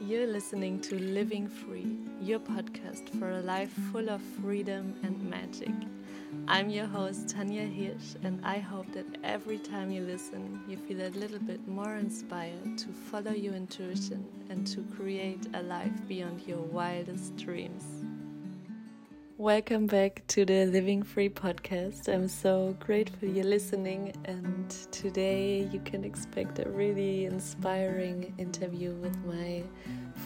You're listening to Living Free, your podcast for a life full of freedom and magic. I'm your host, Tanya Hirsch, and I hope that every time you listen, you feel a little bit more inspired to follow your intuition and to create a life beyond your wildest dreams. Welcome back to the Living Free podcast. I'm so grateful you're listening, and today you can expect a really inspiring interview with my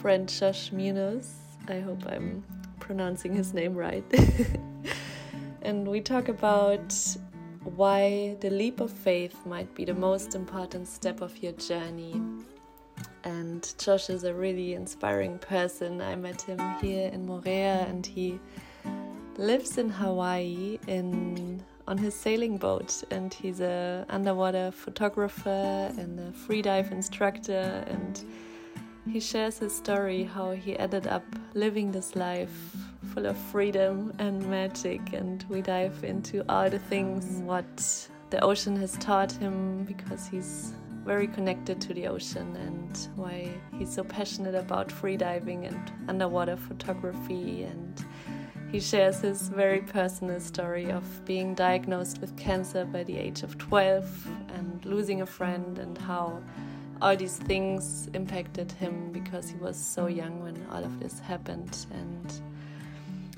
friend Josh Munoz. I hope I'm pronouncing his name right. and we talk about why the leap of faith might be the most important step of your journey. And Josh is a really inspiring person. I met him here in Moorea, and he lives in Hawaii in on his sailing boat and he's a underwater photographer and a freedive instructor and he shares his story how he ended up living this life full of freedom and magic and we dive into all the things what the ocean has taught him because he's very connected to the ocean and why he's so passionate about freediving and underwater photography and he shares his very personal story of being diagnosed with cancer by the age of 12 and losing a friend, and how all these things impacted him because he was so young when all of this happened. And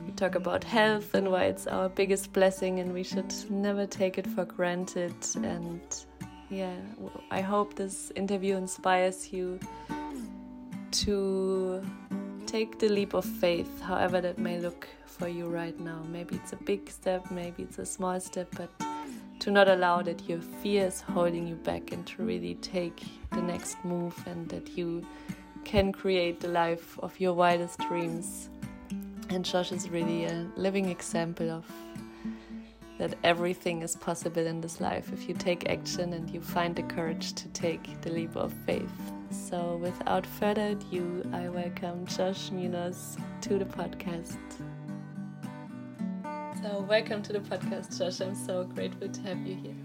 we talk about health and why it's our biggest blessing, and we should never take it for granted. And yeah, I hope this interview inspires you to take the leap of faith, however that may look for you right now. Maybe it's a big step, maybe it's a small step, but to not allow that your fear is holding you back and to really take the next move and that you can create the life of your wildest dreams. And Josh is really a living example of that everything is possible in this life if you take action and you find the courage to take the leap of faith. So, without further ado, I welcome Josh Munoz to the podcast. So, welcome to the podcast, Josh. I'm so grateful to have you here.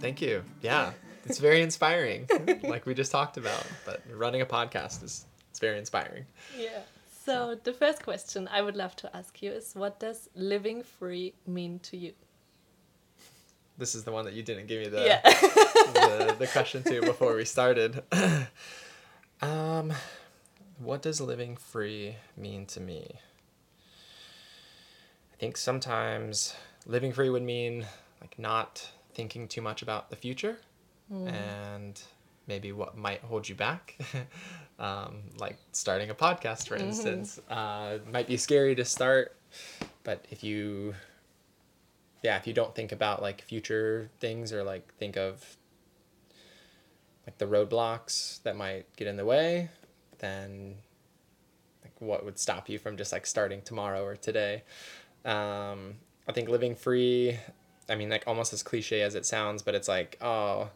Thank you. Yeah, it's very inspiring, like we just talked about. But running a podcast is it's very inspiring. Yeah. So, the first question I would love to ask you is what does living free mean to you? This is the one that you didn't give me the yeah. the, the question to before we started. um, what does living free mean to me? I think sometimes living free would mean like not thinking too much about the future mm. and maybe what might hold you back um, like starting a podcast for mm-hmm. instance uh, might be scary to start but if you yeah if you don't think about like future things or like think of like the roadblocks that might get in the way then like what would stop you from just like starting tomorrow or today um, I think living free, I mean, like almost as cliche as it sounds, but it's like, oh,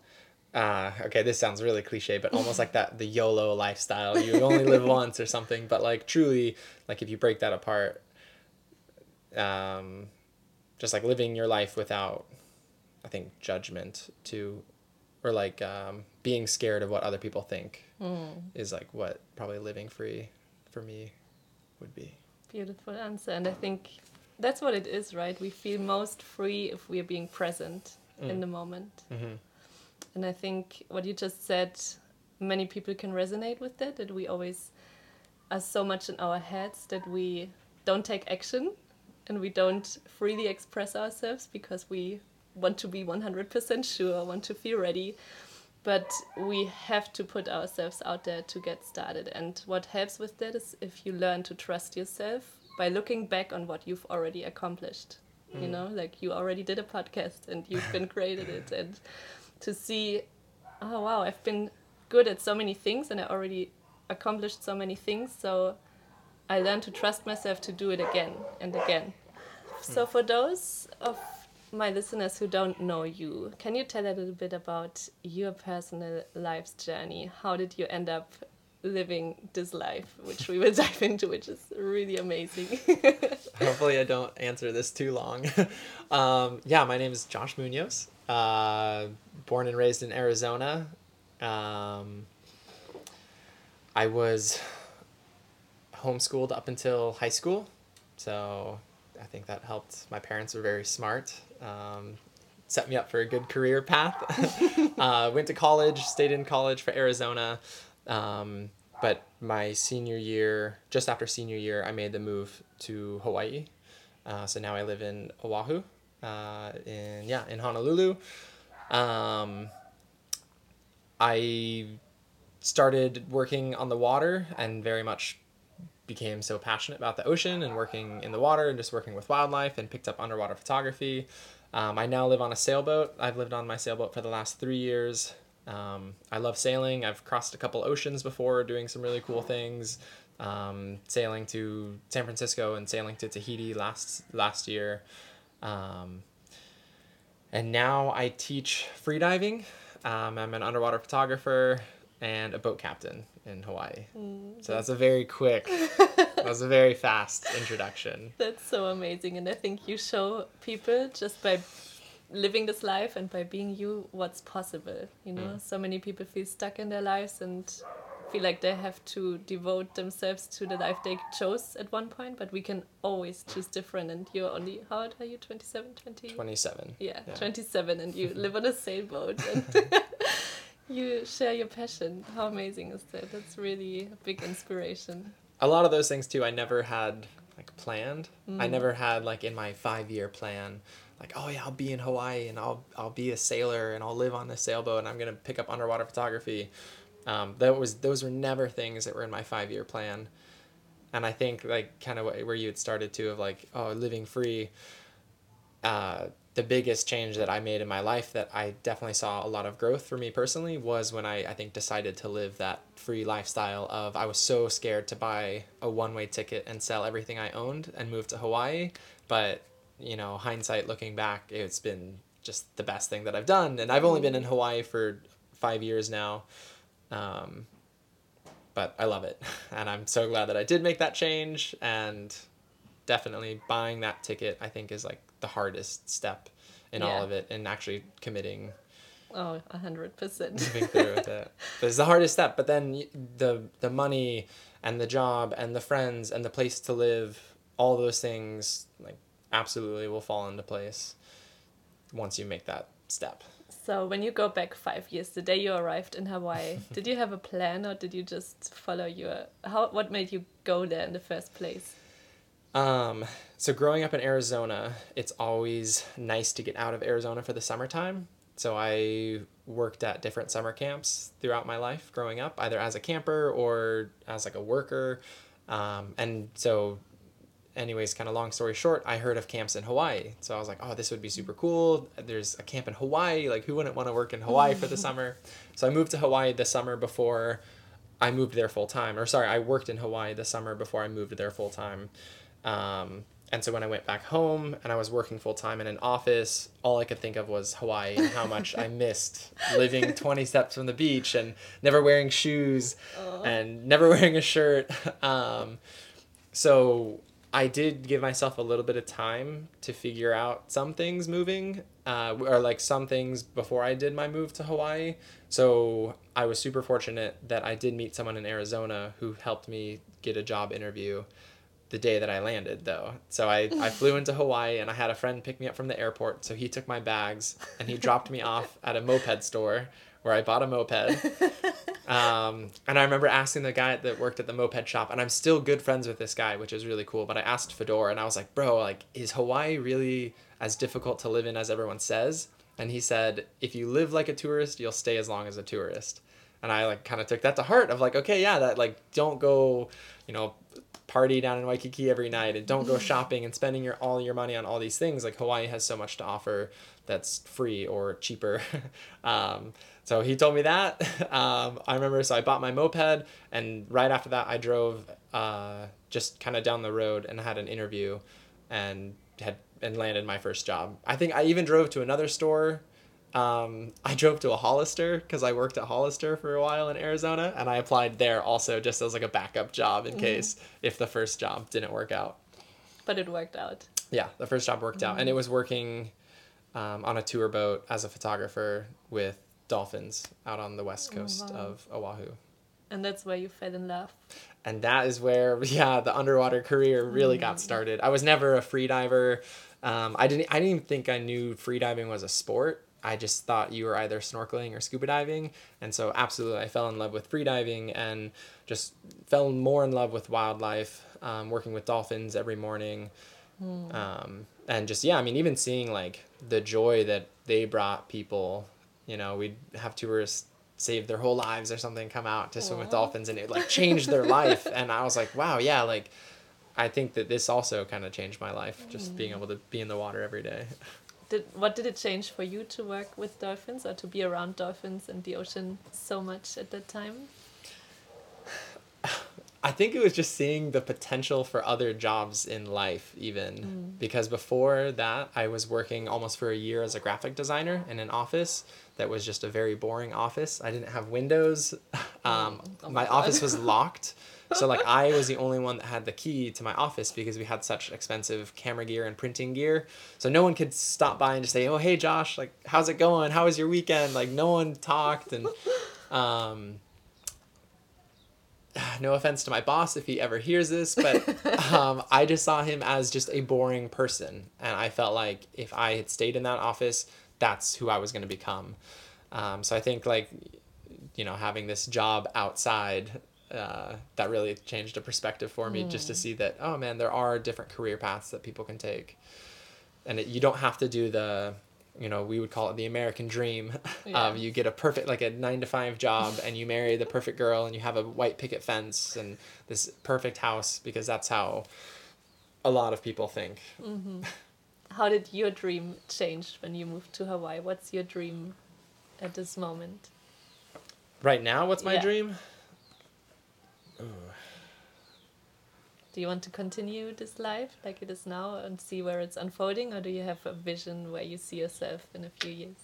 uh, okay, this sounds really cliche, but almost like that the YOLO lifestyle. You only live once or something, but like truly, like if you break that apart, um, just like living your life without, I think, judgment to, or like um, being scared of what other people think mm. is like what probably living free for me would be. Beautiful answer. And I think that's what it is, right? We feel most free if we are being present mm. in the moment. Mm-hmm. And I think what you just said, many people can resonate with that, that we always are so much in our heads that we don't take action and we don't freely express ourselves because we want to be 100% sure, want to feel ready. But we have to put ourselves out there to get started. And what helps with that is if you learn to trust yourself by looking back on what you've already accomplished. Mm. You know, like you already did a podcast and you've been great at it, and to see, oh wow, I've been good at so many things and I already accomplished so many things. So I learned to trust myself to do it again and again. Mm. So for those of my listeners who don't know you, can you tell a little bit about your personal life's journey? How did you end up living this life, which we will dive into, which is really amazing. Hopefully, I don't answer this too long. um, yeah, my name is Josh Munoz. Uh, born and raised in Arizona. Um, I was homeschooled up until high school, so I think that helped. My parents were very smart. Um, set me up for a good career path. uh, went to college, stayed in college for Arizona. Um, but my senior year, just after senior year, I made the move to Hawaii. Uh, so now I live in Oahu, uh, in yeah, in Honolulu. Um, I started working on the water and very much became so passionate about the ocean and working in the water and just working with wildlife and picked up underwater photography. Um, I now live on a sailboat. I've lived on my sailboat for the last three years. Um, I love sailing. I've crossed a couple oceans before, doing some really cool things. Um, sailing to San Francisco and sailing to Tahiti last last year, um, and now I teach freediving. Um, I'm an underwater photographer and a boat captain in Hawaii. Mm, so that's a very quick, that was a very fast introduction. That's so amazing, and I think you show people just by living this life and by being you what's possible you know mm. so many people feel stuck in their lives and feel like they have to devote themselves to the life they chose at one point but we can always choose different and you're only how old are you 27 20 27 yeah, yeah. 27 and you live on a sailboat and you share your passion how amazing is that that's really a big inspiration a lot of those things too i never had like planned mm. i never had like in my five year plan like oh yeah I'll be in Hawaii and I'll I'll be a sailor and I'll live on this sailboat and I'm gonna pick up underwater photography. Um, that was those were never things that were in my five year plan, and I think like kind of where you had started to of like oh living free. Uh, the biggest change that I made in my life that I definitely saw a lot of growth for me personally was when I, I think decided to live that free lifestyle of I was so scared to buy a one way ticket and sell everything I owned and move to Hawaii. But you know, hindsight looking back, it's been just the best thing that I've done. And I've only been in Hawaii for five years now. Um, but I love it. And I'm so glad that I did make that change. And definitely buying that ticket, I think, is like the hardest step in yeah. all of it and actually committing. Oh, a hundred percent. Moving through with it. But it's the hardest step. But then the the money and the job and the friends and the place to live, all those things like absolutely will fall into place once you make that step. So when you go back five years, the day you arrived in Hawaii, did you have a plan or did you just follow your how what made you go there in the first place? Um, so growing up in Arizona, it's always nice to get out of Arizona for the summertime. So I worked at different summer camps throughout my life growing up, either as a camper or as like a worker. Um, and so anyways, kind of long story short, I heard of camps in Hawaii. So I was like, oh, this would be super cool. There's a camp in Hawaii. Like, who wouldn't want to work in Hawaii for the summer? So I moved to Hawaii the summer before I moved there full time. Or sorry, I worked in Hawaii the summer before I moved there full time. Um, and so when I went back home and I was working full time in an office, all I could think of was Hawaii and how much I missed living 20 steps from the beach and never wearing shoes Aww. and never wearing a shirt. Um, so I did give myself a little bit of time to figure out some things moving, uh, or like some things before I did my move to Hawaii. So I was super fortunate that I did meet someone in Arizona who helped me get a job interview the day that I landed, though. So I, I flew into Hawaii and I had a friend pick me up from the airport. So he took my bags and he dropped me off at a moped store where I bought a moped. Um, and I remember asking the guy that worked at the moped shop, and I'm still good friends with this guy, which is really cool. But I asked Fedor, and I was like, "Bro, like, is Hawaii really as difficult to live in as everyone says?" And he said, "If you live like a tourist, you'll stay as long as a tourist." And I like kind of took that to heart of like, okay, yeah, that like don't go, you know, party down in Waikiki every night and don't go shopping and spending your all your money on all these things. Like Hawaii has so much to offer that's free or cheaper. um, so he told me that. Um, I remember, so I bought my moped, and right after that, I drove uh, just kind of down the road and had an interview, and had and landed my first job. I think I even drove to another store. Um, I drove to a Hollister because I worked at Hollister for a while in Arizona, and I applied there also just as like a backup job in mm-hmm. case if the first job didn't work out. But it worked out. Yeah, the first job worked mm-hmm. out, and it was working um, on a tour boat as a photographer with dolphins out on the west oh, coast oh, wow. of Oahu. And that's where you fell in love. And that is where, yeah, the underwater career really got started. I was never a freediver. Um, I didn't. I didn't even think I knew freediving was a sport. I just thought you were either snorkeling or scuba diving, and so absolutely, I fell in love with free diving and just fell more in love with wildlife. Um, working with dolphins every morning, um, and just yeah, I mean, even seeing like the joy that they brought people. You know, we'd have tourists save their whole lives or something come out to swim with dolphins and it like changed their life and i was like wow yeah like i think that this also kind of changed my life just being able to be in the water every day Did what did it change for you to work with dolphins or to be around dolphins and the ocean so much at that time? i think it was just seeing the potential for other jobs in life even. Because before that i was working almost for a year as a graphic designer in an office that was just a very boring office. I didn't have windows. Um, Oh my my office was locked so like i was the only one that had the key to my office because we had such expensive camera gear and printing gear so no one could stop by and just say oh hey josh like how's it going how was your weekend like no one talked and um, no offense to my boss if he ever hears this, but um, I just saw him as just a boring person. And I felt like if I had stayed in that office, that's who I was going to become. Um, so I think, like, you know, having this job outside, uh, that really changed a perspective for me just to see that, oh man, there are different career paths that people can take. And it, you don't have to do the, you know, we would call it the American dream. Yeah. Um, you get a perfect, like a nine to five job, and you marry the perfect girl, and you have a white picket fence and this perfect house because that's how a lot of people think. How did your dream change when you moved to Hawaii? What's your dream at this moment? Right now, what's my Yeah. dream? Do you want to continue this life like it is now and see where it's unfolding, or do you have a vision where you see yourself in a few years?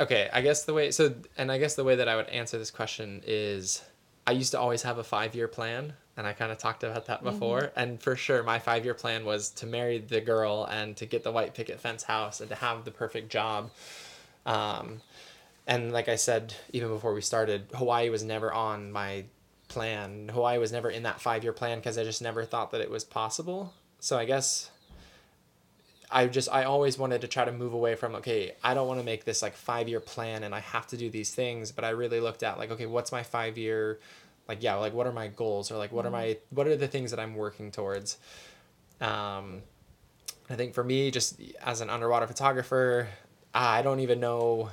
Okay, I guess the way so and I guess the way that I would answer this question is I used to always have a 5-year plan and I kind of talked about that before and for sure my 5-year plan was to marry the girl and to get the white picket fence house and to have the perfect job. Um and like I said even before we started, Hawaii was never on my plan. Hawaii was never in that 5-year plan because I just never thought that it was possible. So I guess I just I always wanted to try to move away from okay I don't want to make this like five year plan and I have to do these things but I really looked at like okay what's my five year like yeah like what are my goals or like what are my what are the things that I'm working towards um I think for me just as an underwater photographer I don't even know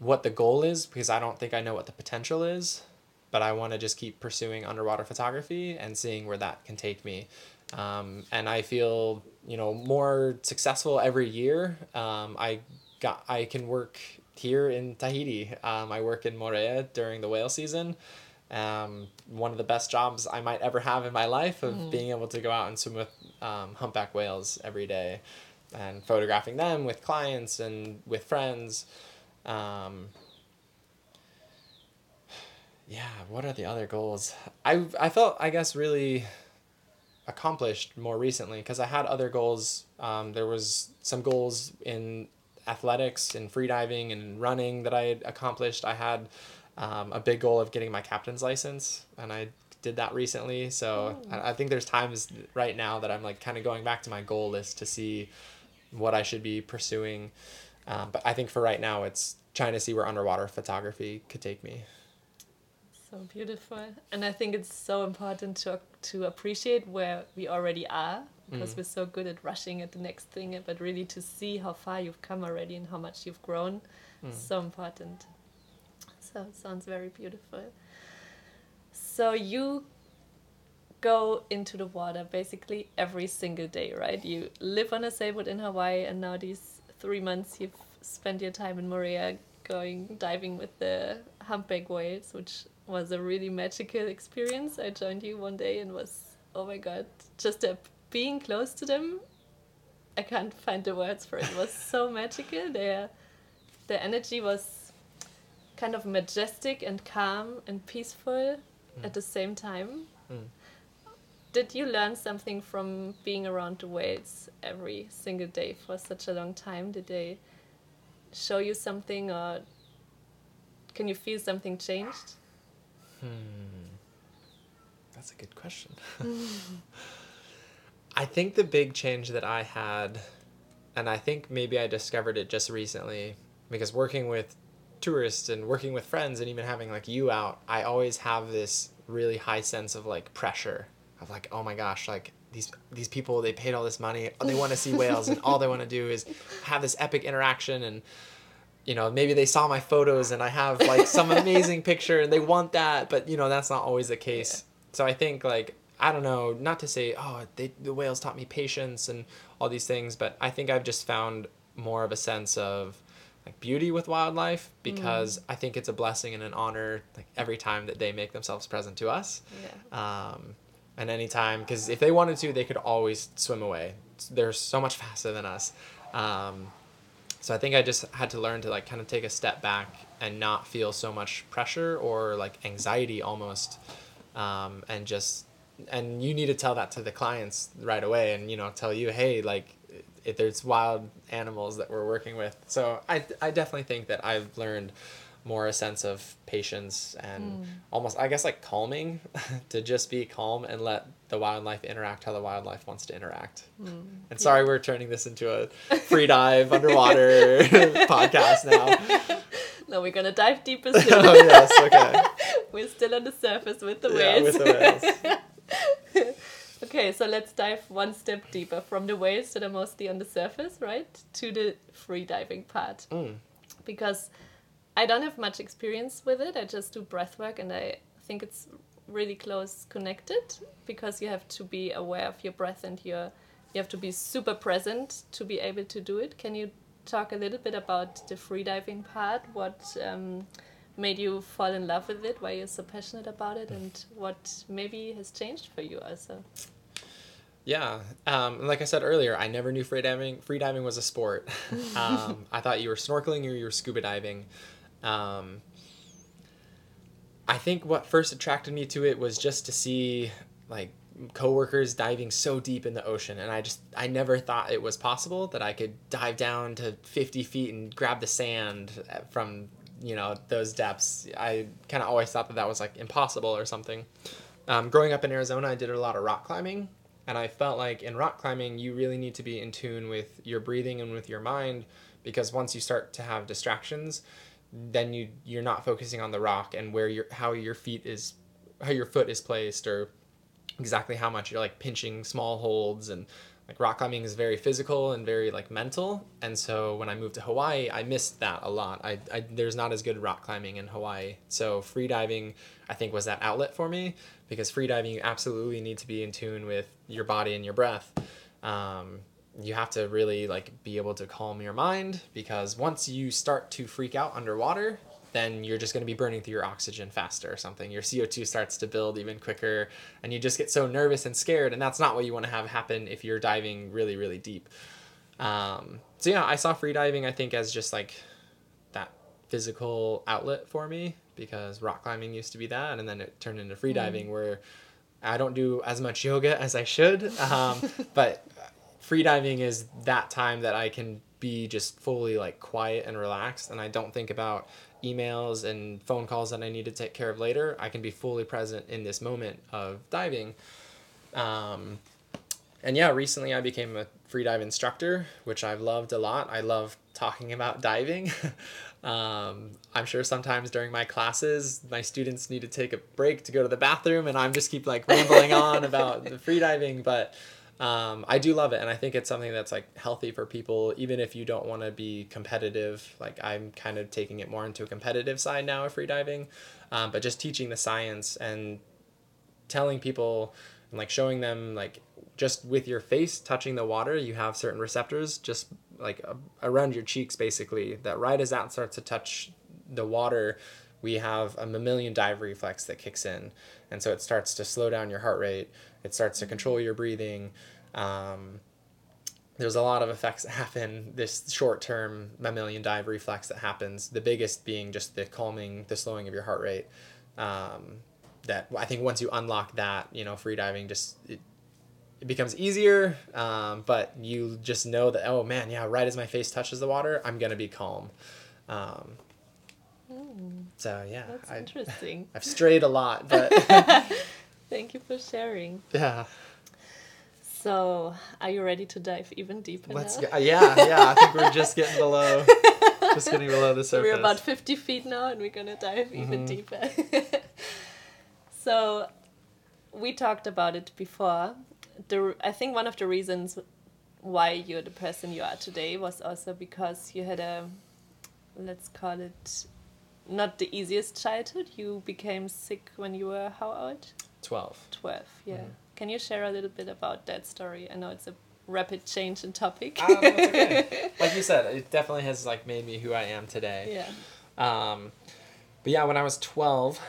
what the goal is because I don't think I know what the potential is but I want to just keep pursuing underwater photography and seeing where that can take me um, and I feel you know more successful every year. Um, I got I can work here in Tahiti. Um, I work in Moorea during the whale season. Um, one of the best jobs I might ever have in my life of being able to go out and swim with um, humpback whales every day, and photographing them with clients and with friends. Um, yeah, what are the other goals? I I felt I guess really accomplished more recently because I had other goals. Um, there was some goals in athletics and freediving and running that I had accomplished. I had um, a big goal of getting my captain's license, and I did that recently. So I, I think there's times right now that I'm like kind of going back to my goal list to see what I should be pursuing. Um, but I think for right now, it's trying to see where underwater photography could take me. So beautiful, and I think it's so important to to appreciate where we already are because mm. we're so good at rushing at the next thing, but really to see how far you've come already and how much you've grown, mm. so important. So it sounds very beautiful. So you go into the water basically every single day, right? You live on a sailboat in Hawaii, and now these three months you've spent your time in Moorea going diving with the humpback whales, which was a really magical experience. I joined you one day and was oh my god, just being close to them. I can't find the words for it. It was so magical. Their the energy was kind of majestic and calm and peaceful at the same time. Mm. Did you learn something from being around the whales every single day for such a long time? Did they show you something or can you feel something changed? Hmm. that's a good question. I think the big change that I had, and I think maybe I discovered it just recently, because working with tourists and working with friends and even having like you out, I always have this really high sense of like pressure of like, oh my gosh, like these these people they paid all this money, they want to see whales, and all they want to do is have this epic interaction and you know maybe they saw my photos and i have like some amazing picture and they want that but you know that's not always the case yeah. so i think like i don't know not to say oh they, the whales taught me patience and all these things but i think i've just found more of a sense of like beauty with wildlife because mm. i think it's a blessing and an honor like every time that they make themselves present to us yeah. um, and anytime because if they wanted to they could always swim away they're so much faster than us um, so I think I just had to learn to like kind of take a step back and not feel so much pressure or like anxiety almost, um, and just and you need to tell that to the clients right away and you know tell you hey like if there's wild animals that we're working with. So i i definitely think that i've learned more a sense of patience and mm. almost I guess like calming to just be calm and let the wildlife interact how the wildlife wants to interact. Mm. And sorry yeah. we're turning this into a free dive underwater podcast now. No, we're gonna dive deeper soon. oh yes, okay. we're still on the surface with the whales. Yeah, with the whales. okay, so let's dive one step deeper from the whales that are mostly on the surface, right, to the free diving part. Mm. Because I don't have much experience with it. I just do breath work and I think it's really close connected because you have to be aware of your breath and your you have to be super present to be able to do it. Can you talk a little bit about the freediving part? What um, made you fall in love with it? Why you're so passionate about it, and what maybe has changed for you also? Yeah, um, like I said earlier, I never knew freediving. Freediving was a sport. um, I thought you were snorkeling or you were scuba diving. Um, I think what first attracted me to it was just to see like coworkers diving so deep in the ocean and I just I never thought it was possible that I could dive down to 50 feet and grab the sand uh, from you know those depths. I kind of always thought that that was like impossible or something. Um, growing up in Arizona I did a lot of rock climbing and I felt like in rock climbing you really need to be in tune with your breathing and with your mind because once you start to have distractions then you you're not focusing on the rock and where your how your feet is how your foot is placed or exactly how much you're like pinching small holds and like rock climbing is very physical and very like mental. And so when i moved to hawaii i missed that a lot. I, I there's not as good rock climbing in hawaii. So free diving i think was that outlet for me because free diving you absolutely need to be in tune with your body and your breath. Um, you have to really like be able to calm your mind because once you start to freak out underwater then you're just going to be burning through your oxygen faster or something your co2 starts to build even quicker and you just get so nervous and scared and that's not what you want to have happen if you're diving really really deep um, so yeah i saw free diving i think as just like that physical outlet for me because rock climbing used to be that and then it turned into free diving mm. where I don't do as much yoga as I should, um, but freediving is that time that I can be just fully like quiet and relaxed and I don't think about emails and phone calls that I need to take care of later. I can be fully present in this moment of diving. Um, and yeah, recently I became a free dive instructor, which I've loved a lot. I love talking about diving. um, I'm sure sometimes during my classes, my students need to take a break to go to the bathroom, and I'm just keep like rambling on about the free diving. But um, I do love it, and I think it's something that's like healthy for people, even if you don't want to be competitive. Like I'm kind of taking it more into a competitive side now of freediving, um, but just teaching the science and telling people and like showing them like just with your face touching the water, you have certain receptors just like uh, around your cheeks, basically. That right as that starts to touch the water, we have a mammalian dive reflex that kicks in, and so it starts to slow down your heart rate. It starts to control your breathing. Um, there's a lot of effects that happen this short term mammalian dive reflex that happens the biggest being just the calming the slowing of your heart rate. Um, that i think once you unlock that you know free diving just it, it becomes easier um, but you just know that oh man yeah right as my face touches the water i'm gonna be calm. Um, so yeah that's I, interesting i've strayed a lot but Thank you for sharing. Yeah. So, are you ready to dive even deeper Let's now? go. Yeah, yeah. I think we're just getting below, just getting below the surface. we're about 50 feet now and we're gonna dive even Mhm. deeper. so we talked about it before. The, I think one of the reasons why you're the person you are today was also because you had a, let's call it, not the easiest childhood. You became sick when you were how old? Twelve. 12, yeah. Mhm. Can you share a little bit about that story? I know it's a rapid change in topic. No, it's okay. Like you said, it definitely has like made me who I am today. yeah. Um, but yeah, when I was 12,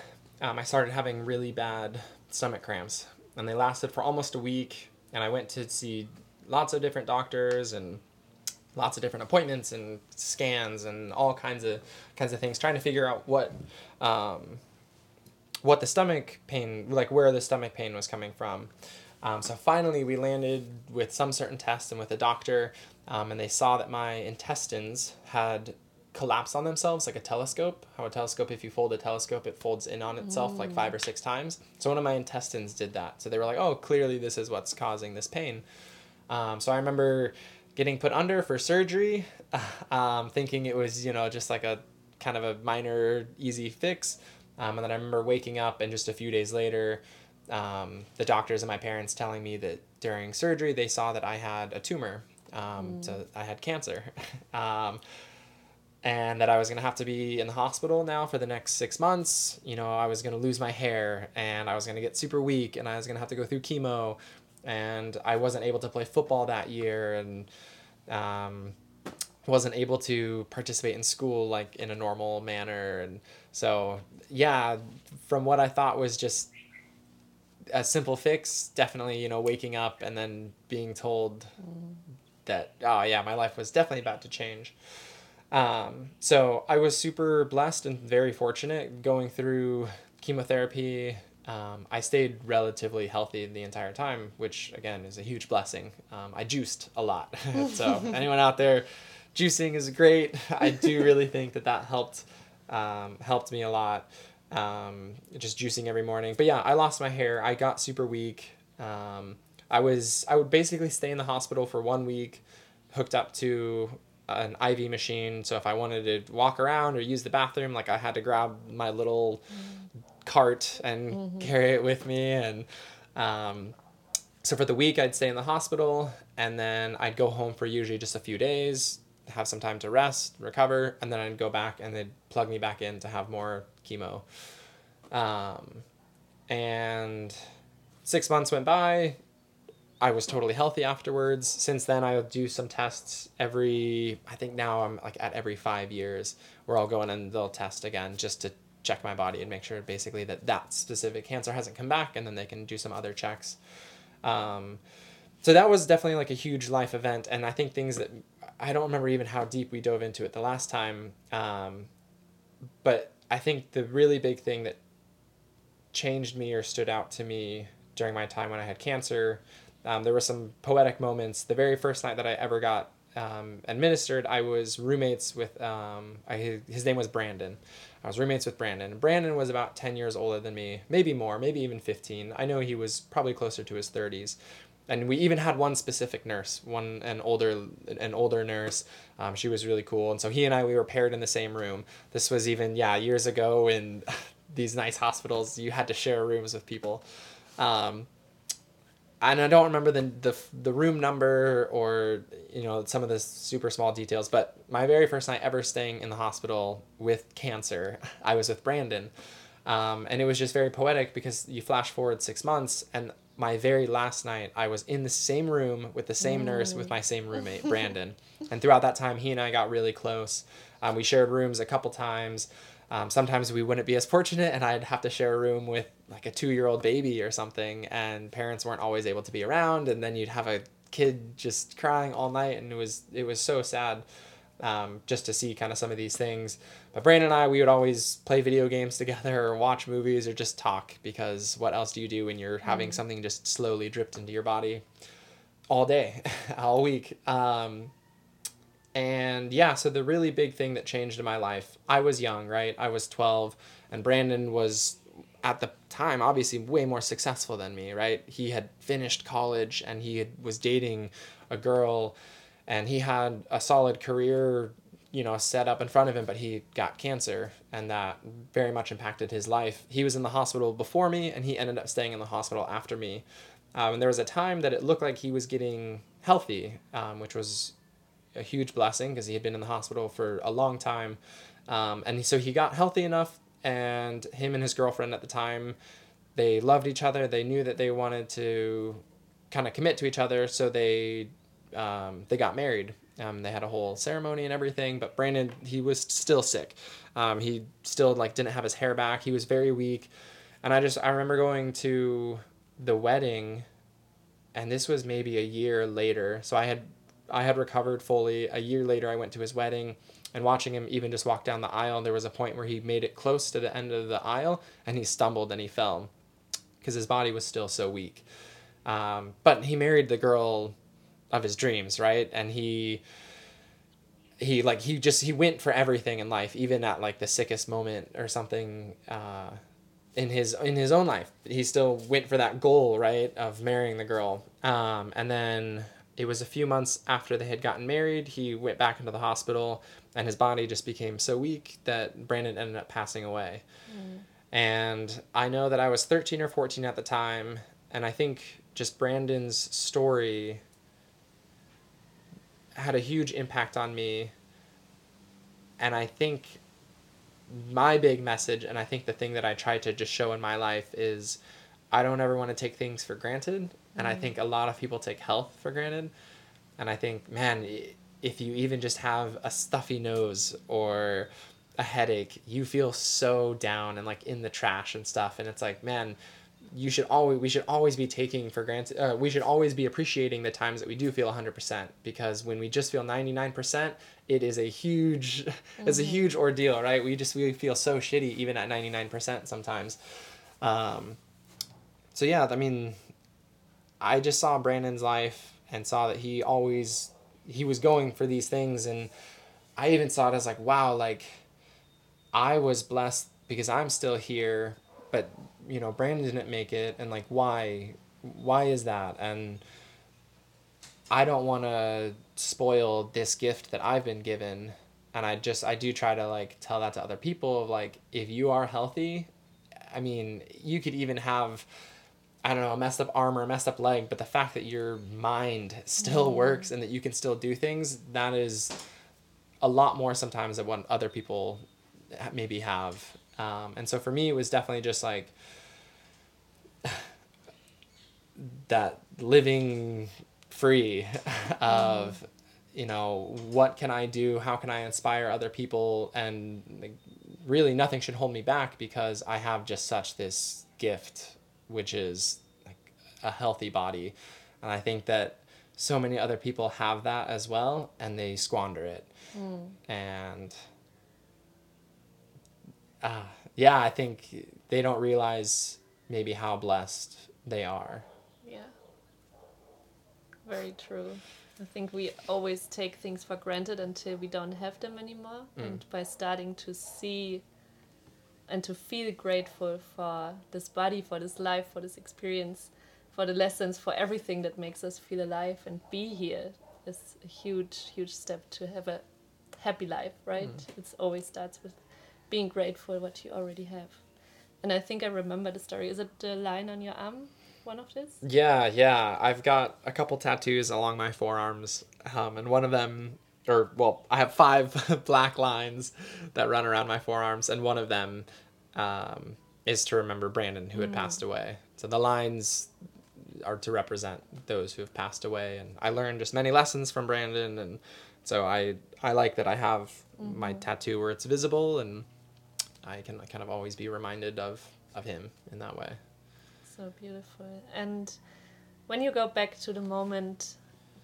um, I started having really bad stomach cramps, and they lasted for almost a week. And I went to see lots of different doctors and lots of different appointments and scans and all kinds of kinds of things, trying to figure out what um, what the stomach pain, like where the stomach pain was coming from. Um, so finally, we landed with some certain test and with a doctor, um, and they saw that my intestines had collapsed on themselves like a telescope. How a telescope, if you fold a telescope, it folds in on itself like five or six times. So one of my intestines did that. So they were like, "Oh, clearly this is what's causing this pain." Um, so I remember getting put under for surgery, um, thinking it was you know just like a kind of a minor easy fix. Um, and then I remember waking up and just a few days later, um, the doctors and my parents telling me that during surgery they saw that I had a tumor. Um, So I had cancer. um, and that I was going to have to be in the hospital now for the next six months. You know, I was going to lose my hair and I was going to get super weak and I was going to have to go through chemo. And I wasn't able to play football that year and um, wasn't able to participate in school like in a normal manner. And so, yeah, from what I thought was just a simple fix, definitely, you know, waking up and then being told that, oh, yeah, my life was definitely about to change. Um, so I was super blessed and very fortunate going through chemotherapy. Um, I stayed relatively healthy the entire time, which again is a huge blessing. Um, I juiced a lot. so anyone out there, juicing is great. I do really think that that helped um, helped me a lot. Um, just juicing every morning. But yeah, I lost my hair. I got super weak. Um, I was I would basically stay in the hospital for one week, hooked up to an IV machine. So if I wanted to walk around or use the bathroom, like I had to grab my little cart and carry it with me. And um, so for the week, I'd stay in the hospital, and then I'd go home for usually just a few days, have some time to rest, recover, and then I'd go back and they'd plug me back in to have more chemo. Um, and six months went by. I was totally healthy afterwards. Since then, I do some tests every. I think now I'm like at every five years, where I'll go in and they'll test again just to check my body and make sure basically that that specific cancer hasn't come back, and then they can do some other checks. Um, so that was definitely like a huge life event, and I think things that I don't remember even how deep we dove into it the last time. Um, but I think the really big thing that changed me or stood out to me during my time when I had cancer. Um, there were some poetic moments. The very first night that I ever got um, administered, I was roommates with, um, I, his name was Brandon. I was roommates with Brandon. Brandon was about 10 years older than me, maybe more, maybe even 15. I know he was probably closer to his 30s. And we even had one specific nurse, one an older an older nurse. Um, she was really cool, and so he and I we were paired in the same room. This was even yeah years ago in these nice hospitals. You had to share rooms with people. Um, and I don't remember the, the the room number or you know some of the super small details, but my very first night ever staying in the hospital with cancer, I was with Brandon, um, and it was just very poetic because you flash forward six months, and my very last night I was in the same room with the same nurse with my same roommate Brandon, and throughout that time he and I got really close. Um, we shared rooms a couple times. Um, sometimes we wouldn't be as fortunate, and I'd have to share a room with like a two year old baby or something, and parents weren't always able to be around, and then you'd have a kid just crying all night, and it was it was so sad um, just to see kind of some of these things. But Brandon and I, we would always play video games together, or watch movies, or just talk because what else do you do when you're having something just slowly dripped into your body all day, all week? Um, and yeah, so the really big thing that changed in my life, I was young, right? I was 12, and Brandon was at the time obviously way more successful than me right? He had finished college and he had, was dating a girl and he had a solid career you know set up in front of him but he got cancer and that very much impacted his life. He was in the hospital before me and he ended up staying in the hospital after me. Um, and there was a time that it looked like he was getting healthy um, which was a huge blessing because he had been in the hospital for a long time. Um, and so he got healthy enough and him and his girlfriend at the time they loved each other. They knew that they wanted to kind of commit to each other so they um, they got married. Um, they had a whole ceremony and everything but brandon he was still sick. Um, he still like didn't have his hair back. He was very weak. And i just i remember going to the wedding and this was maybe a year later. So i had i had recovered fully. A year later i went to his wedding and watching him even just walk down the aisle there was a point where he made it close to the end of the aisle and he stumbled and he fell because his body was still so weak. Um, but he married the girl of his dreams right? And he he like he just he went for everything in life even at like the sickest moment or something uh, in his in his own life. He still went for that goal right of marrying the girl. Um, and then it was a few months after they had gotten married he went back into the hospital and his body just became so weak that Brandon ended up passing away. Mm. And I know that I was 13 or 14 at the time, and I think just Brandon's story had a huge impact on me. And I think my big message, and I think the thing that I try to just show in my life is I don't ever want to take things for granted. And mm. I think a lot of people take health for granted. And I think, man, if you even just have a stuffy nose or a headache, you feel so down and like in the trash and stuff. And it's like, man, you should always we should always be taking for granted uh, we should always be appreciating the times that we do feel 100% because when we just feel 99% it is a huge mm-hmm. it's a huge ordeal right we just we feel so shitty even at 99% sometimes um, so yeah i mean i just saw brandon's life and saw that he always he was going for these things. And I even saw it as like wow like I was blessed because I'm still here but you know Brandon didn't make it. And like why why is that? And I don't want to spoil this gift that I've been given. And I just I do try to like tell that to other people of like if you are healthy I mean you could even have I don't know, a messed up arm or a messed up leg, but the fact that your mind still mm. works and that you can still do things, that is a lot more sometimes than what other people maybe have. Um, and so for me, it was definitely just like that living free of, mm. you know, what can I do? How can I inspire other people? And like, really, nothing should hold me back because I have just such this gift which is like a healthy body. And I think that so many other people have that as well and they squander it. Mm. And uh, yeah, I think they don't realize maybe how blessed they are. Yeah. Very true. I think we always take things for granted until we don't have them anymore. Mm. And by starting to see and to feel grateful for this body, for this life, for this experience, for the lessons, for everything that makes us feel alive and be here is a huge, huge step to have a happy life, right? Mm. It always starts with being grateful what you already have. And I think I remember the story. Is it the line on your arm? One of this? Yeah, yeah. I've got a couple tattoos along my forearms, um, and one of them or well, I have five black lines that run around my forearms, and one of them um, is to remember Brandon, who had mm. passed away. So the lines are to represent those who have passed away, and I learned just many lessons from Brandon, and so I I like that I have mm-hmm. my tattoo where it's visible, and I can kind of always be reminded of of him in that way. So beautiful, and when you go back to the moment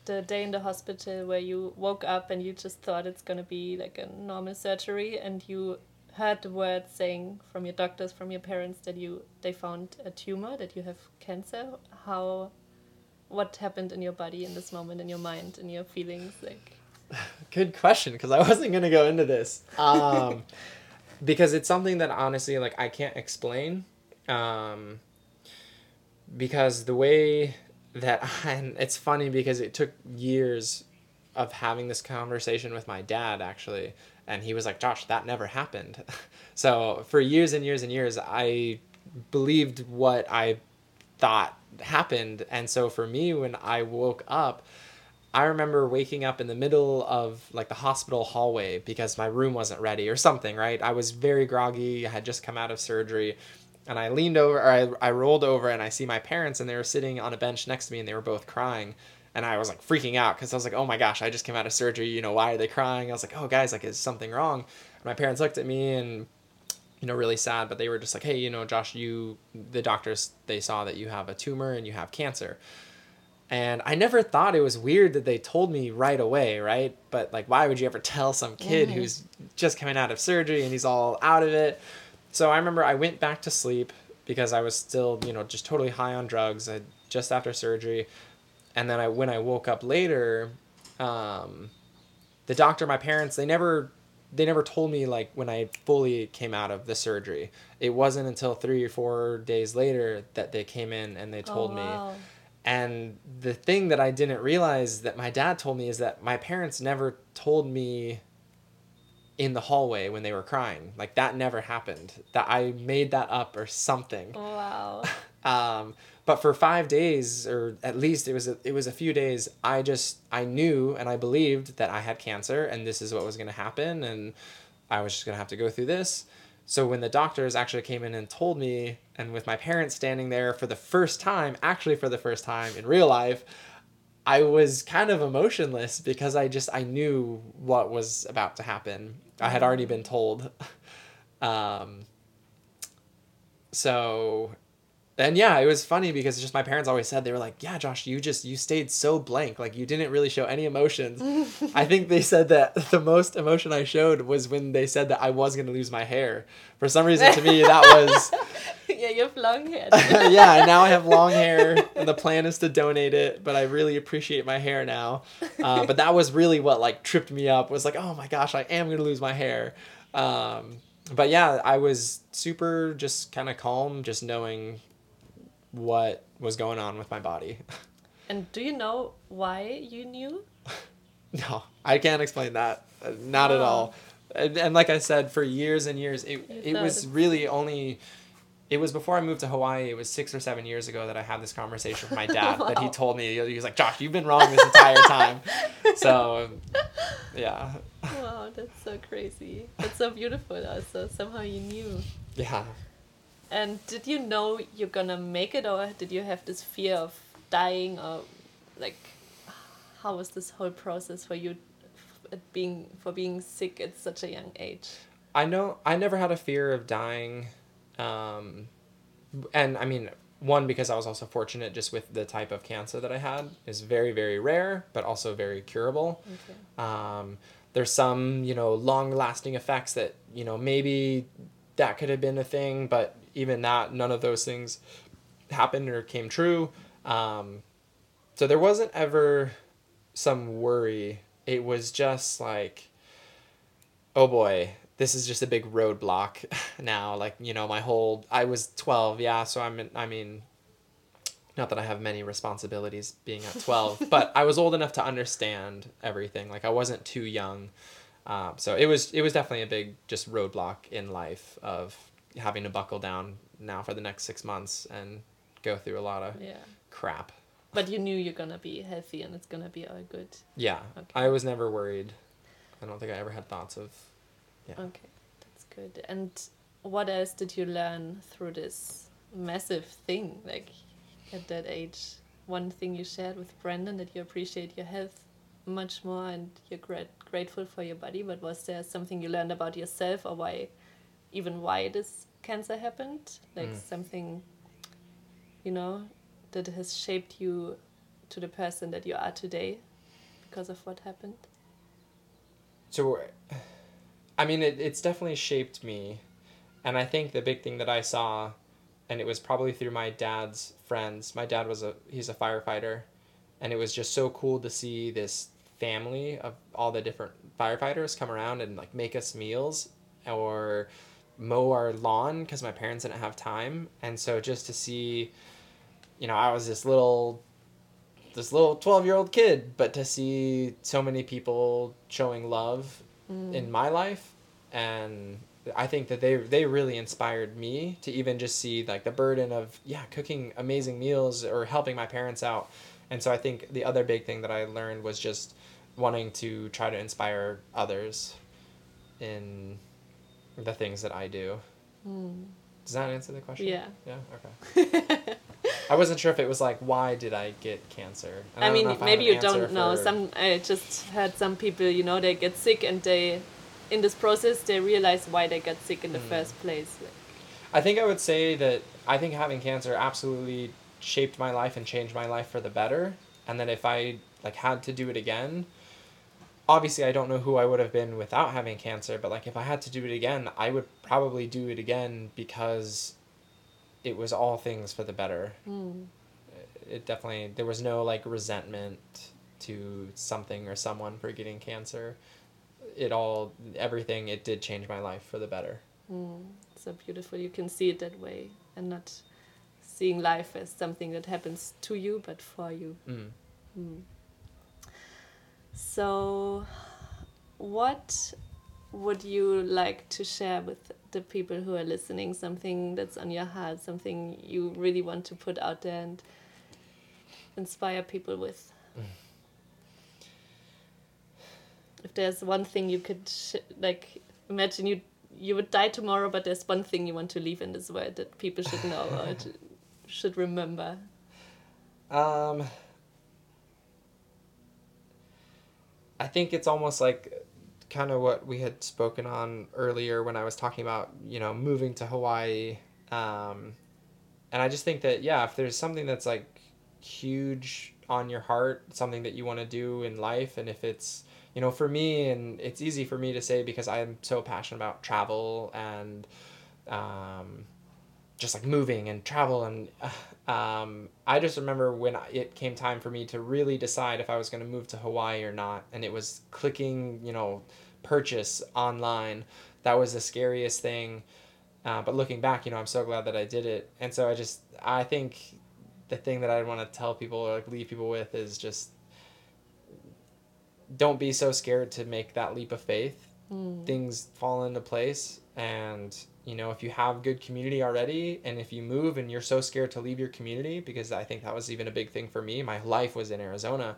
the day in the hospital where you woke up and you just thought it's to be like a normal surgery and you heard the words saying from your doctors from your parents that you they found a tumor that you have cancer. How what happened in your body in this moment in your mind in your feelings like? Good question because i wasn't to go into this. Um, because it's something that honestly like i can't explain. Um, because the way that I, and it's funny because it took years of having this conversation with my dad actually and he was like josh that never happened. So for years and years and years i believed what i thought happened and so for me when i woke up i remember waking up in the middle of like the hospital hallway because my room wasn't ready or something right? I was very groggy i had just come out of surgery and I leaned over, or I, I rolled over, and I see my parents, and they were sitting on a bench next to me, and they were both crying. And I was like freaking out because I was like, oh my gosh, I just came out of surgery. You know, why are they crying? I was like, oh, guys, like, is something wrong? And my parents looked at me and, you know, really sad, but they were just like, hey, you know, Josh, you, the doctors, they saw that you have a tumor and you have cancer. And I never thought it was weird that they told me right away, right? But like, why would you ever tell some kid mm-hmm. who's just coming out of surgery and he's all out of it? So I remember I went back to sleep because I was still, you know, just totally high on drugs. I, just after surgery, and then I when I woke up later, um, the doctor, my parents, they never they never told me like when I fully came out of the surgery. It wasn't until three or four days later that they came in and they told oh, wow. me. And the thing that I didn't realize that my dad told me is that my parents never told me in the hallway when they were crying. Like that never happened. That I made that up or something. Wow. um, but for five days, or at least it was a, it was a few days. I just I knew and I believed that I had cancer and this is what was going to happen and I was just going to have to go through this. So when the doctors actually came in and told me, and with my parents standing there for the first time, actually for the first time in real life, I was kind of emotionless because I just I knew what was about to happen. I had already been told. um, so and yeah, it was funny because just my parents always said they were like, "Yeah, Josh, you just you stayed so blank, like you didn't really show any emotions." I think they said that the most emotion I showed was when they said that I was going to lose my hair. For some reason to me that was Yeah, you have long hair. yeah, now I have long hair and the plan is to donate it, but I really appreciate my hair now. Uh, but that was really what like tripped me up was like, "Oh my gosh, I am going to lose my hair." Um, but yeah, I was super just kind of calm just knowing what was going on with my body. And do you know why you knew? no, I can't explain that. Uh, not oh. at all. And, and, like I said, for years and years, it, it was really only. It was before I moved to Hawaii. It was six or seven years ago that I had this conversation with my dad. wow. That he told me he was like, "Josh, you've been wrong this entire time." so, yeah. Wow, that's so crazy. That's so beautiful. Also, somehow you knew. Yeah. And did you know you're gonna make it, or did you have this fear of dying, or like, how was this whole process for you, being for being sick at such a young age? I know I never had a fear of dying, um, and I mean one because I was also fortunate just with the type of cancer that I had is very very rare, but also very curable. Okay. Um, there's some you know long lasting effects that you know maybe that could have been a thing, but even that, none of those things happened or came true. Um, so there wasn't ever some worry. It was just like, oh boy, this is just a big roadblock now. Like, you know, my whole, I was 12, yeah, so I'm, I mean, not that I have many responsibilities being at 12, but I was old enough to understand everything. Like, I wasn't too young. Um, so it was, it was definitely a big just roadblock in life of having to buckle down now for the next six months and go through a lot of yeah. crap. But you knew you're gonna be healthy and it's gonna be all good. Yeah, okay. I was never worried. I don't think I ever had thoughts of. Yeah. Okay, that's good. And what else did you learn through this massive thing? Like, at that age, one thing you shared with Brandon that you appreciate your health much more and you're grat- grateful for your body. But was there something you learned about yourself or why even why this cancer happened, like mm. something, you know, that has shaped you to the person that you are today because of what happened? So, I mean, it, it's definitely shaped me. And I think the big thing that I saw, and it was probably through my dad's friends, my dad was a, he's a firefighter. And it was just so cool to see this family of all the different firefighters come around and like make us meals or mow our lawn because my parents didn't have time, and so just to see, you know, I was this little, this little twelve year old kid, but to see so many people showing love mm. in my life, and I think that they they really inspired me to even just see like the burden of yeah cooking amazing meals or helping my parents out, and so I think the other big thing that I learned was just wanting to try to inspire others in the things that I do. Does that answer the question? Yeah. Yeah. Okay. I wasn't sure if it was like why did I get cancer. I don't mean, if I maybe you don't know. for- Some I just had some people, you know, they get sick and they, in this process, they realize why they got sick in the Mm. first place. Like, I think I would say that I think having cancer absolutely shaped my life and changed my life for the better. And that if I like had to do it again, obviously I don't know who I would have been without having cancer, but like if I had to do it again, I would probably do it again because it was all things for the better. mm, It definitely there was no like resentment to something or someone for getting cancer. It all everything it did change my life for the better. mm, so beautiful. You can see it that way and not seeing life as something that happens to you, but for you. Mm. Mm. So, what would you like to share with the people who are listening? Something that's on your heart, something you really want to put out there and inspire people with? If there's one thing you could, sh- like, imagine you you would die tomorrow, but there's one thing you want to leave in this world that people should know or should remember. Um, I think it's almost like kind of what we had spoken on earlier when I was talking about, you know, moving to Hawaii. Um, and I just think that, yeah, if there's something that's like huge on your heart, something that you want to do in life, and if it's, you know, for me, and it's easy for me to say because I'm so passionate about travel and, um, just like moving and travel and um, I just remember when it came time for me to really decide if I was going to move to Hawaii or not and it was clicking you know purchase online. That was the scariest thing uh, but looking back you know I'm so glad that I did it. And so I just I think the thing that I want to tell people or like leave people with is just don't be so scared to make that leap of faith. Mm. things fall into place and you know if you have good community already and if you move and you're so scared to leave your community because i think that was even a big thing for me my life was in arizona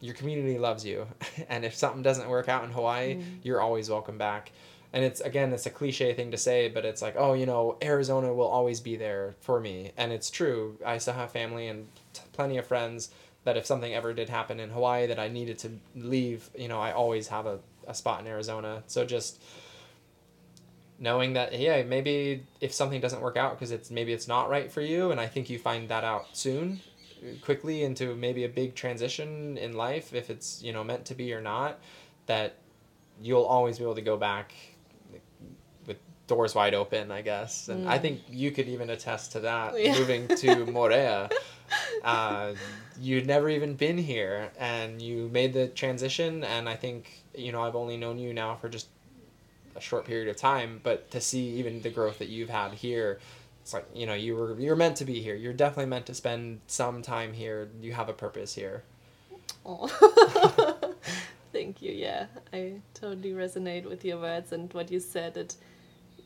your community loves you. And if something doesn't work out in hawaii Mm. you're always welcome back. And it's again it's a cliche thing to say but it's like oh you know arizona will always be there for me. And it's true. I still have family and t- plenty of friends that if something ever did happen in hawaii that i needed to leave you know i always have a, a spot in arizona. So just knowing that yeah maybe if something doesn't work out because it's maybe it's not right for you and i think you find that out soon quickly into maybe a big transition in life if it's you know meant to be or not that you'll always be able to go back with doors wide open i guess and i Mm. think you could even attest to that Yeah. moving to Moorea uh, you'd never even been here and you made the transition and i think you know i've only known you now for just a short period of time but to see even the growth that you've had here it's like you know you were you're meant to be here you're definitely meant to spend some time here you have a purpose here Oh. Thank you. Yeah, I totally resonate with your words and what you said that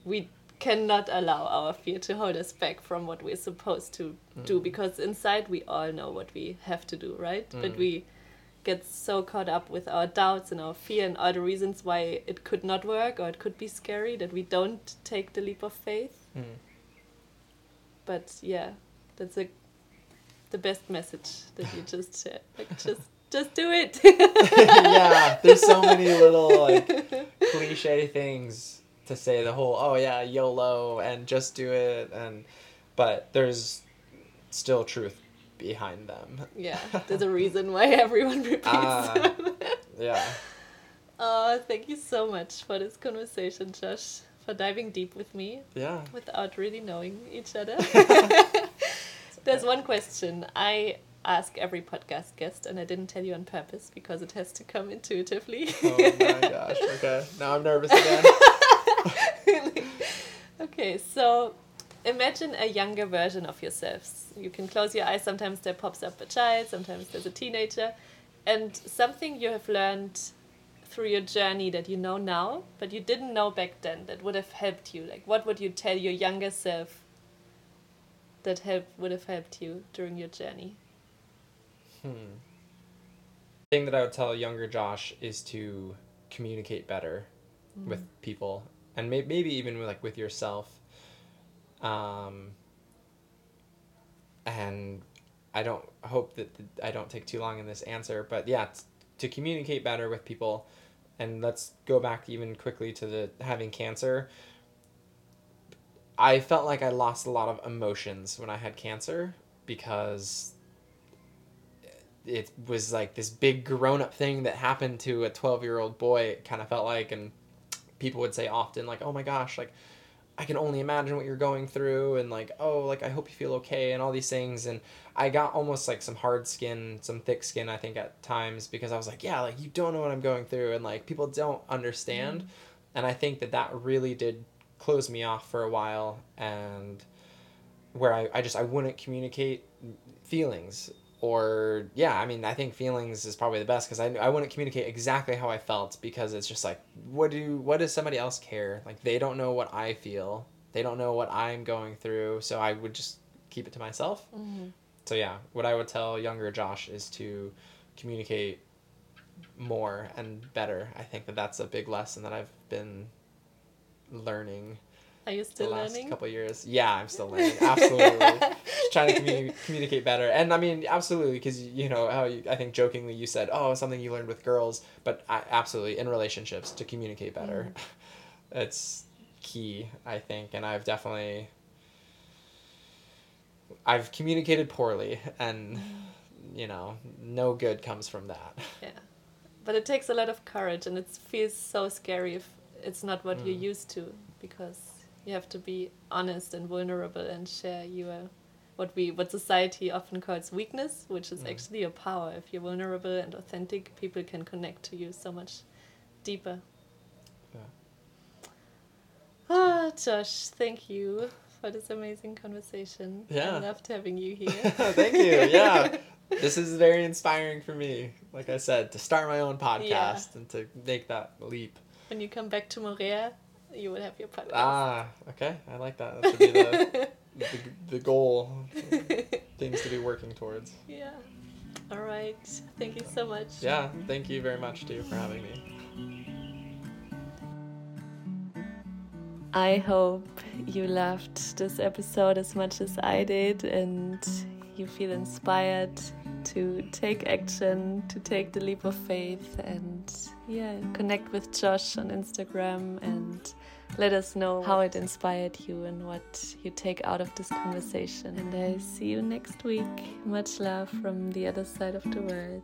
we cannot allow our fear to hold us back from what we're supposed to do because inside we all know what we have to do, right? But Mm. we get so caught up with our doubts and our fear and all the reasons why it could not work or it could be scary that we don't take the leap of faith. Mm. But yeah, that's a the best message that you just shared. Like just just do it. yeah there's so many little like cliche things to say the whole oh yeah yolo and just do it and but there's still truth behind them Yeah, there's a reason why everyone repeats Ah. them. yeah Oh, thank you so much for this conversation, Josh, for diving deep with me yeah without really knowing each other. There's one question I ask every podcast guest, and I didn't tell you on purpose because it has to come intuitively. oh my gosh okay now i'm nervous again Okay, so imagine a younger version of yourselves. You can close your eyes. Sometimes there pops up a child, sometimes there's a teenager, and something you have learned through your journey that you know now, but you didn't know back then that would have helped you. Like, what would you tell your younger self that help would have helped you during your journey? Hmm. The thing that I would tell younger Josh is to communicate better mm. with people, and may- maybe even with, like with yourself. Um, and I don't hope that I don't take too long in this answer, but yeah, to communicate better with people, and let's go back even quickly to the having cancer. I felt like I lost a lot of emotions when I had cancer because it was like this big grown up thing that happened to a 12 year old boy, it kind of felt like. And people would say often, like, oh my gosh, like, I can only imagine what you're going through, and like, oh, like, I hope you feel okay, and all these things. And I got almost like some hard skin, some thick skin, I think, at times, because I was like, yeah, like, you don't know what I'm going through, and like, people don't understand. Mm-hmm. And I think that that really did close me off for a while, and where I, I just, I wouldn't communicate feelings or yeah i mean i think feelings is probably the best because I, I wouldn't communicate exactly how i felt because it's just like what do what does somebody else care? Like they don't know what i feel. They don't know what i'm going through so i would just keep it to myself. Mm-hmm. so yeah what i would tell younger josh is to communicate more and better. I think that that's a big lesson that i've been learning are you still the last learning? couple years. Yeah, I'm still learning. Absolutely, Just trying to communi- communicate better. And I mean, absolutely, because you know how you, I think jokingly you said, "Oh, something you learned with girls," but I, absolutely in relationships to communicate better. Mm. it's key, I think, and I've definitely I've communicated poorly, and mm. you know, no good comes from that. Yeah, but it takes a lot of courage, and it feels so scary if it's not what mm. you're used to because you have to be honest and vulnerable and share your what we what society often calls weakness, which is mm. actually your power. If you're vulnerable and authentic, people can connect to you so much deeper. Yeah. Ah, Josh, thank you for this amazing conversation. Yeah. I loved having you here. thank you. Yeah. this is very inspiring for me. Like I said, to start my own podcast yeah. and to make that leap. When you come back to Moorea, you would have your podcast. Ah, okay. I like that. That should be the, the, the goal. Things to be working towards. Yeah. All right. Thank you so much. Yeah. Thank you very much, too, for having me. I hope you loved this episode as much as I did and you feel inspired to take action, to take the leap of faith, and yeah, connect with Josh on Instagram and let us know how it inspired you and what you take out of this conversation. And I see you next week. Much love from the other side of the world.